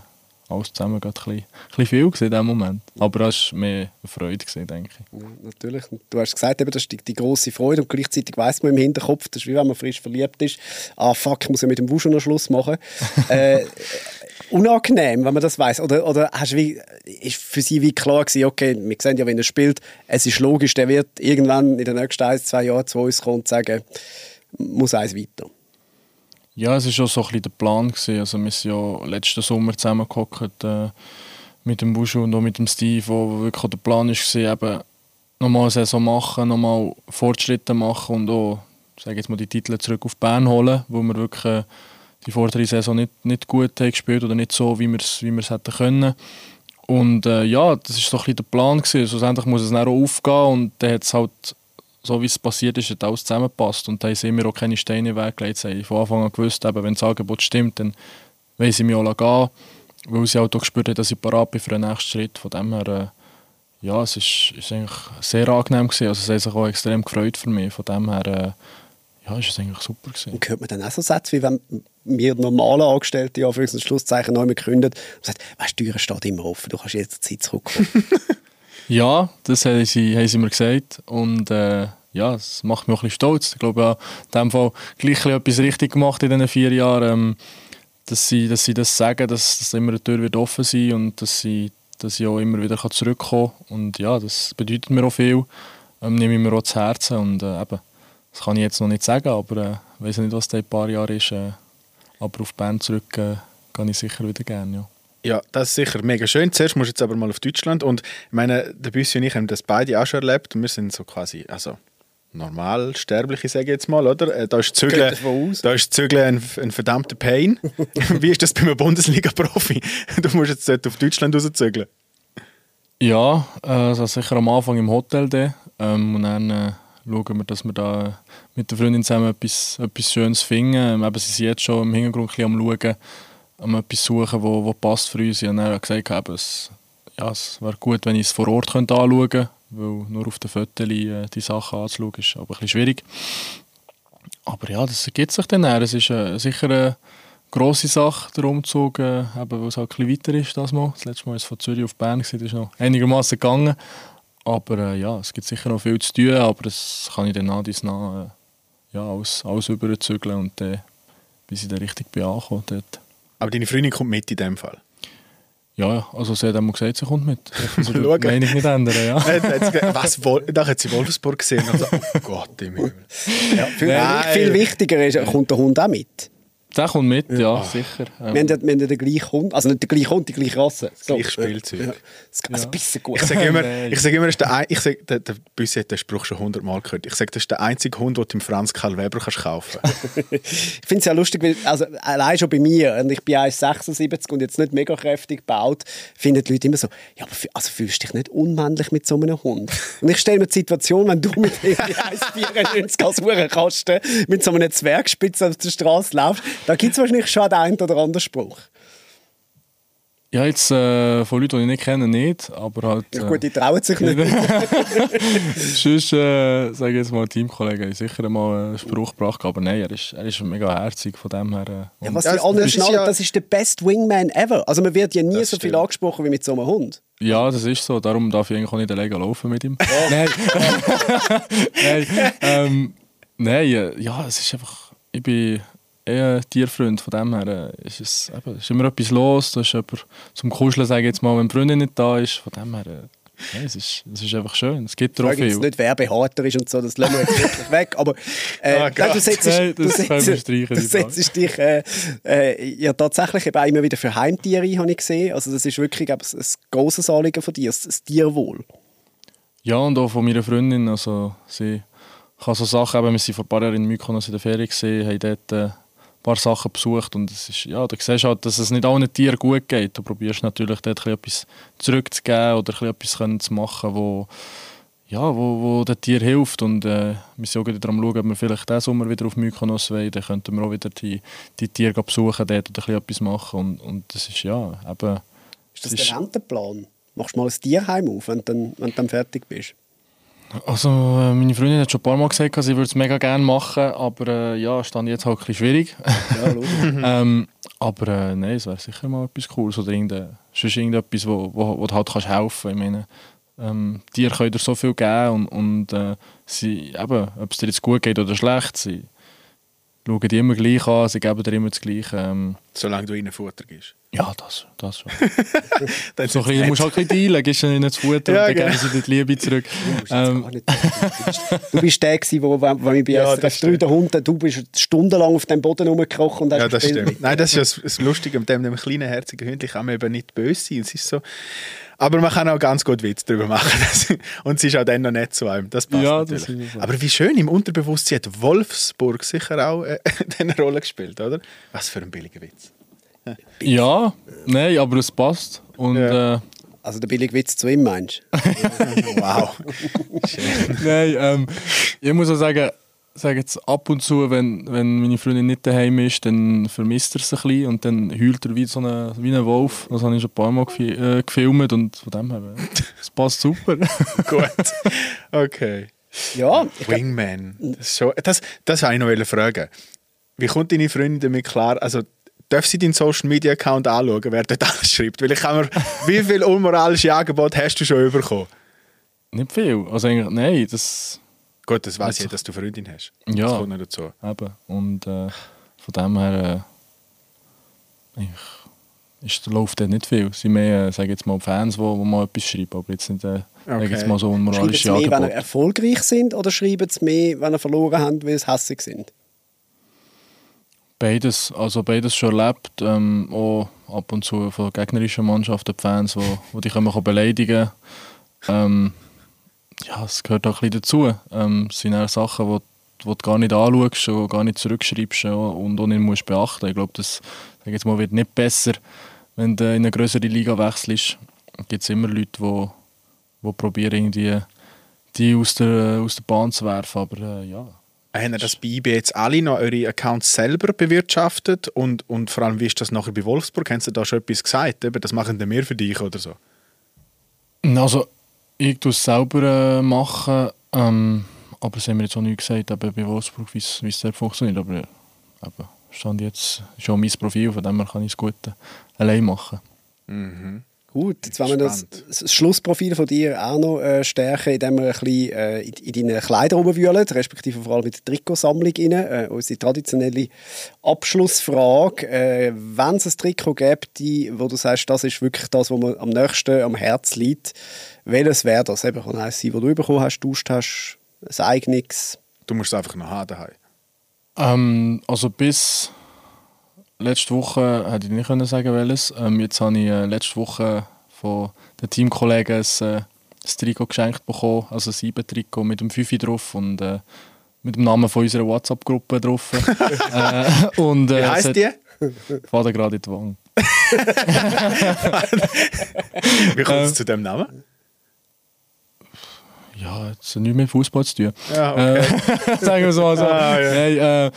alles zusammen gerade ein bisschen, viel in diesem Moment. Aber es war mehr eine Freude, gewesen, denke ich. Ja, natürlich. Du hast gesagt, eben, das ist die, die grosse Freude und gleichzeitig weiss man im Hinterkopf, das ist wie wenn man frisch verliebt ist, ah fuck, ich muss ja mit dem Wusch noch Schluss machen. äh, unangenehm, wenn man das weiß Oder, oder hast wie, ist für sie wie klar gewesen, okay, wir sehen ja, wenn er spielt, es ist logisch, der wird irgendwann in den nächsten ein, zwei Jahren zu uns kommen und sagen, muss eins weiter. Ja, es war auch so ein bisschen der Plan. Gewesen. Also wir sind ja letzten Sommer zusammengehockt äh, mit dem Buschu und auch mit dem Steve, wo wirklich der Plan war, eben nochmal eine Saison machen, nochmal Fortschritte machen und auch sage jetzt mal, die Titel zurück auf Bern holen, wo wir wirklich äh, die vordere Saison nicht, nicht gut haben gespielt oder nicht so, wie wir es wie hätten können. Und äh, ja, das war so ein bisschen der Plan. Gewesen. Schlussendlich muss es dann auch aufgehen und dann hat es halt so wie es passiert ist, hat alles zusammengepasst. Und da haben sie mir auch keine Steine weggelegt. Sie haben von Anfang an gewusst, eben, wenn das Angebot stimmt, dann wollen sie mich auch gehen. Weil sie auch gespürt haben, dass ich parat bin für den nächsten Schritt. Von dem her, äh, ja, es ist, ist eigentlich sehr angenehm gewesen. Also, es hat sich auch extrem gefreut für mich. Von dem her, äh, ja, ist es eigentlich super gewesen. Und hört man dann auch so Sätze, wie wenn wir normale Angestellte, ja, für ein Schlusszeichen neu gegründet, und sagt, weißt du, die Tür steht immer offen, du kannst jetzt Zeit zurückkommen. Ja, das haben sie, haben sie mir gesagt. Und äh, ja, das macht mich auch ein bisschen stolz. Ich glaube, ja, in dem Fall gleich etwas richtig gemacht in diesen vier Jahren, ähm, dass, sie, dass sie das sagen, dass, dass immer eine Tür wird offen sein und dass, sie, dass ich auch immer wieder zurückkommen kann. Und ja, das bedeutet mir auch viel. Ähm, nehme ich mir auch zu Herzen. Und äh, eben, das kann ich jetzt noch nicht sagen, aber äh, ich weiß nicht, was in ein paar Jahren ist. Äh, aber auf Bern zurück äh, kann ich sicher wieder gerne. Ja. Ja, das ist sicher mega schön. Zuerst musst du jetzt aber mal auf Deutschland. Und ich meine, der Büssi und ich haben das beide auch schon erlebt. Und wir sind so quasi, also normal sterbliche, sage ich jetzt mal, oder? Äh, da ist Zügeln, da ist Zügeln ein, ein verdammter Pain. Wie ist das bei einem Bundesliga-Profi? Du musst jetzt dort auf Deutschland rauszügeln. Ja, also sicher am Anfang im Hotel dann. Ähm, und dann äh, schauen wir, dass wir da mit der Freundin zusammen etwas, etwas Schönes finden. Ähm, eben, sie sind jetzt schon im Hintergrund ein am Schauen, um etwas suchen, wo, wo passt für uns. Ich habe dann gesagt, eben, es, ja, es wäre gut, wenn ich es vor Ort könnte anschauen könnte, weil nur auf den Fotos äh, die Sachen anzuschauen ist aber ein bisschen schwierig. Aber ja, das ergibt sich dann. Es ist äh, sicher eine grosse Sache, der Umzug, äh, eben, weil es halt ein bisschen weiter ist. Das, mal. das letzte Mal war es von Zürich auf Bern, das ist noch einigermaßen gegangen. Aber äh, ja, es gibt sicher noch viel zu tun, aber das kann ich dann nach dies nach äh, ja, alles, alles überzügeln und äh, bis ich dann richtig bin angekommen dort. Aber deine Freundin kommt mit in dem Fall? Ja, also sie hat einmal gesagt, sie kommt mit. Also die Meinung nicht ändern, ja. Was, da hat sie Wolfsburg gesehen und so, oh Gott im Himmel. Ja, viel, viel wichtiger ist, kommt der Hund auch mit? Der kommt mit, ja, ja sicher. Ähm. Wir, haben, wir haben den gleichen Hund, also nicht den gleichen Hund, die gleiche Rasse. Das gleiche Spielzeug. Ja. Das ist ein bisschen gut. Ich sage immer, ich sage immer, der, ein, ich sage, der, der Büsse hat den Spruch schon hundertmal gehört. Ich sage, das ist der einzige Hund, den du im Franz Karl Weber kannst kaufen Ich finde es ja lustig, weil also, allein schon bei mir, und ich bin 1,76 und jetzt nicht mega kräftig gebaut, finden die Leute immer so, ja, aber also fühlst du dich nicht unmännlich mit so einem Hund? Und ich stelle mir die Situation, wenn du mit 1,94 als Uhrenkasten mit so einem Zwergspitz auf der Straße laufst, da gibt es wahrscheinlich schon den einen oder anderen Spruch. Ja, jetzt äh, von Leuten, die ich nicht kenne, nicht, aber halt... Äh, ja gut, die trauen sich nicht. Sonst, äh, sage ich jetzt mal, Teamkollegen haben sicher mal einen Spruch gebracht, aber nein, er ist, er ist mega herzig von dem her. Äh, ja, was die anderen das, schnallen, ja, das ist der best Wingman ever. Also man wird ja nie so viel angesprochen wie mit so einem Hund. Ja, das ist so, darum darf ich eigentlich auch nicht alleine laufen mit ihm. Oh. nein, nein, ähm, nein, ja, es ist einfach... Ich bin eher Tierfreund. Von dem her äh, ist es eben, ist immer etwas los. Da ist jemand zum Kuscheln, sage ich jetzt mal, wenn die Freundin nicht da ist. Von dem her, äh, ja, es, ist, es ist einfach schön. Es gibt auch viel. Es nicht werbeharter ist und so, das lassen wir jetzt wirklich weg. Aber äh, oh nein, du setzt, nein, das du setzt, streichen, du setzt dich äh, äh, ja, tatsächlich eben immer wieder für Heimtiere ein, habe ich gesehen. Also das ist wirklich ein, ein grosses Anliegen von dir, das, Tierwohl. Ja, und auch von meiner Freundin. Also, sie kann so Sachen, eben, wir sind vor ein paar Jahren in Mykonos in der Ferien gesehen, haben dort äh, paar Sachen besucht und es ist, ja, da siehst du halt, dass es nicht allen Tieren gut geht. Du probierst natürlich dort etwas zurückzugeben oder etwas zu machen, wo, ja, wo, wo dem Tier hilft und äh, wir sind auch daran schauen, ob wir vielleicht diesen Sommer wieder auf Mykonos wollen, dann könnten wir auch wieder die, die Tiere besuchen dort oder etwas machen und, und das ist ja eben... Ist das der Rentenplan? Machst du mal ein Tierheim auf, wenn du dann, wenn du dann fertig bist? Also, äh, meine Freundin hat schon ein paar Mal gesagt, sie würde es mega gerne machen, aber äh, ja, stand jetzt halt ein bisschen schwierig. Ja, ähm, aber äh, nein, es wäre sicher mal etwas Cooles oder sonst irgendetwas, wo, wo, wo du halt kannst helfen kannst. Ich meine, ähm, Tiere können dir so viel geben und, und äh, sie, eben, ob es dir jetzt gut geht oder schlecht, sie schauen die immer gleich an, sie geben dir immer das Gleiche. Ähm, Solange du ihnen Futter gibst. Ja, das, das schon. so bisschen, du musst halt ein bisschen dealen, gibst ihnen das Futter ja, und dann genau. geben sie die Liebe zurück. Du, ähm. du bist der gewesen, wo, wenn ich bei ja, SRF 3 der Hund, du bist stundenlang auf dem Boden rumgekrochen und hast Ja, das stimmt. Nein, das ist das, Lustige mit dem, dem kleinen, herzigen Hündchen kann man eben nicht böse sein. Es ist so... Aber man kann auch ganz gut Witz darüber machen. und sie ist auch dann noch nicht zu einem. Das passt ja, natürlich. Das Aber wie schön, im Unterbewusstsein hat Wolfsburg sicher auch äh, eine Rolle gespielt, oder? Was für ein billiger Witz. Ja, nein, aber es passt. Und, ja. äh, also der billige Witz zu ihm meinst Wow. nein, ähm, ich muss auch sagen, sage jetzt ab und zu, wenn, wenn meine Freundin nicht daheim ist, dann vermisst er es ein bisschen und dann heult er wie, so eine, wie ein Wolf. Das habe ich schon ein paar Mal äh, gefilmt und von dem her, es passt super. Gut, okay. Ja. Wingman, das, schon, das, das wollte ich noch fragen. Wie kommt deine Freundin damit klar, also darf sie deinen Social Media Account anschauen, wer dort alles schreibt? Weil ich kann mir, wie viel unmoralische Angebote hast du schon bekommen? Nicht viel. Also eigentlich, nein, das... Gut, das weiß ich, dass du Freundin hast. Ja. Das kommt nicht dazu. Eben. Und äh, von dem her... Äh, ist, läuft dort nicht viel. Es sind mehr, äh, sage jetzt mal, Fans, die, die mal etwas schreiben, aber jetzt nicht, äh, okay. jetzt mal so unmoralische Schreiben sie mehr, wenn sie erfolgreich sind, oder schreiben sie mehr, wenn sie verloren haben, weil sie hässlich sind? Beides, also beides schon erlebt. Ähm, auch ab und zu von gegnerischen Mannschaften, die Fans, die, die dich immer beleidigen können. Ähm, ja, es gehört auch ein bisschen dazu. Ähm, es sind auch Sachen, die die du gar nicht anschaust und gar nicht zurückschreibst und auch nicht musst beachten. Ich glaube, das jetzt mal, wird nicht besser, wenn du in eine größere Liga wechselst. Es gibt immer Leute, die, die probieren, die, die aus, der, aus der Bahn zu werfen. Aber äh, ja. Haben das bei IB jetzt alle noch eure Accounts selber bewirtschaftet? Und, und vor allem, wie ist das nachher bei Wolfsburg? Haben sie da schon etwas gesagt? Das machen mehr für dich oder so? Also, ich tue es selber äh, machen. Ähm, aber es haben mir jetzt auch nicht gesagt, eben bei Wolfsburg, wie es dort funktioniert. Aber eben, stand jetzt schon mein Profil, von dem kann ich es gut äh, allein machen. Mhm. Gut, jetzt wollen wir das, das, Schlussprofil von dir auch noch äh, stärken, indem wir ein bisschen äh, in, in deinen Kleidern rumwühlen, respektive vor allem in der Trikotsammlung rein. Äh, unsere traditionelle Abschlussfrage. Äh, Wenn es ein Trikot gibt, die, wo du sagst, das ist wirklich das, was mir am nächsten am Herz liegt, welches wäre das? Eben, kann eins sein, das du bekommen hast, duscht hast, ein eigenes? Du musst es einfach noch haben daheim. Ähm, also bis letzte Woche hätte ich nicht können sagen welches. Ähm, jetzt habe ich äh, letzte Woche von den Teamkollegen ein, äh, ein Trikot geschenkt bekommen, also ein Sieben-Trikot mit dem Fifi drauf und äh, mit dem Namen von unserer WhatsApp-Gruppe drauf. äh, und, äh, Wie heisst die? Fahrt gerade in die Wange. Wie kommt es zu dem Namen? Ja, jetzt nichts mit Fußball zu tun. Ja, okay. Äh, sagen wir so. Also, ah, ja. hey, äh,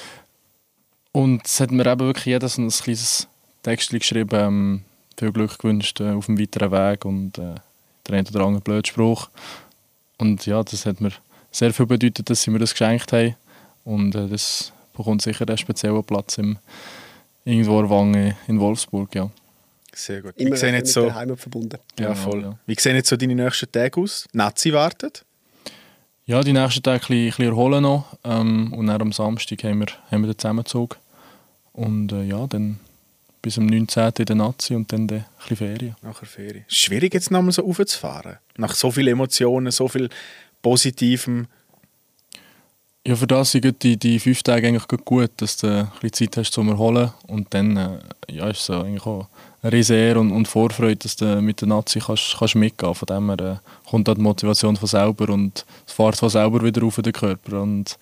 und es hat mir eben wirklich jeder so ein kleines Text geschrieben, ähm, viel Glück gewünscht äh, auf dem weiteren Weg und äh, der eine oder andere Blödspruch. Und ja, das hat mir sehr viel bedeutet, dass sie mir das geschenkt haben. Und äh, das bekommt sicher einen speziellen Platz im irgendwo Wange in Wolfsburg, ja. Sehr gut. Immer Wie sehen jetzt so, Heimat verbunden. Ja, genau, voll. Ja. Wie sehen jetzt so deine nächsten Tage aus? Nazi wartet? Ja, die nächsten Tage ein bisschen, ein bisschen erholen noch. Ähm, und dann am Samstag haben wir, haben wir den Zusammenzug. Und äh, ja, dann bis am 19. in der Nazi und dann ein bisschen Ferien. Nachher Ferien. Schwierig jetzt nochmal so aufzufahren. Nach so vielen Emotionen, so viel Positivem. Ja, für das sind die, die fünf Tage eigentlich gut, dass du ein bisschen Zeit hast zum Erholen. Und dann äh, ja, ist es eigentlich auch eine riesige Ehre und, und Vorfreude, dass du mit der Nazi kannst, kannst mitgehen Von dem her äh, kommt auch die Motivation von selber und es fährt von selber wieder auf den Körper. Und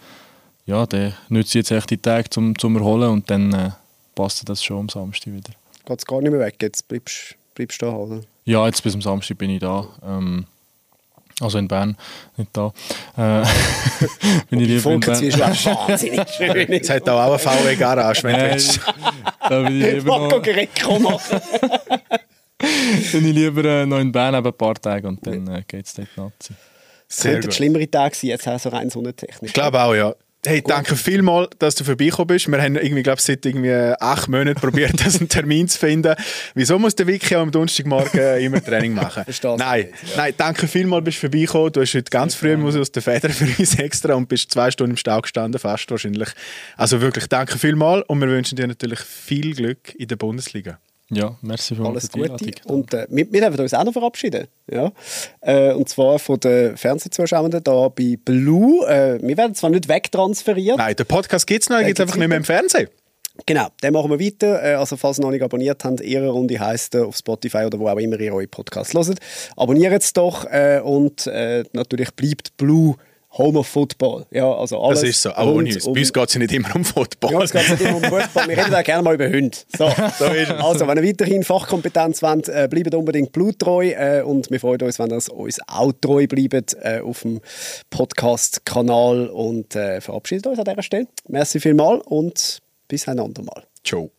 ja, der nützt jetzt echt die Tage zum, zum Erholen und dann äh, passt das schon am Samstag wieder. Geht es gar nicht mehr weg, jetzt bleibst du da, oder? Ja, jetzt bis am Samstag bin ich da. Ähm, also in Bern, nicht da. Äh, bin ich lieber in Bern. ist wahnsinnig schön. Es hat auch eine VW Garage, wenn du willst. Da bin ich lieber noch... machen. bin ich lieber äh, noch in Bern ein paar Tage und dann äh, geht es dort Nazi. Es könnten schlimmere Tage sein, jetzt auch so rein sonnentechnisch. Ich glaube auch, ja. Hey, Gut. danke vielmals, dass du vorbeigekommen bist. Wir haben irgendwie, glaube seit irgendwie acht Monaten probiert, einen Termin zu finden. Wieso muss der Vicky am Donnerstagmorgen immer Training machen? nein, nicht, ja. nein, danke vielmals, bist du vorbeigekommen. Du hast heute ganz früh aus der Feder für uns extra und bist zwei Stunden im Stau gestanden, fast wahrscheinlich. Also wirklich, danke vielmals und wir wünschen dir natürlich viel Glück in der Bundesliga. Ja, merci für Alles Gute. Und äh, wir, wir dürfen uns auch noch verabschieden. Ja? Äh, und zwar von den Fernsehzuschauern hier bei Blue. Äh, wir werden zwar nicht wegtransferiert. Nein, der Podcast gibt es noch, er gibt es einfach nicht mehr im Fernsehen. Genau, dann machen wir weiter. Äh, also, falls ihr noch nicht abonniert habt, ihre Runde heisst auf Spotify oder wo auch immer ihr eure Podcasts hört. Abonniert es doch äh, und äh, natürlich bleibt Blue Home of Football. Ja, also alles das ist so, auch ohne uns. Um, Bei uns geht es nicht immer um Football. Ja, es geht nicht immer um Football. Wir reden auch gerne mal über Hunde. So. so also, wenn ihr weiterhin Fachkompetenz wollt, äh, bleibt unbedingt bluttreu äh, und wir freuen uns, wenn ihr uns auch treu bleibt äh, auf dem Podcast-Kanal und äh, verabschiedet uns an dieser Stelle. Merci vielmals und bis ein andermal. Ciao.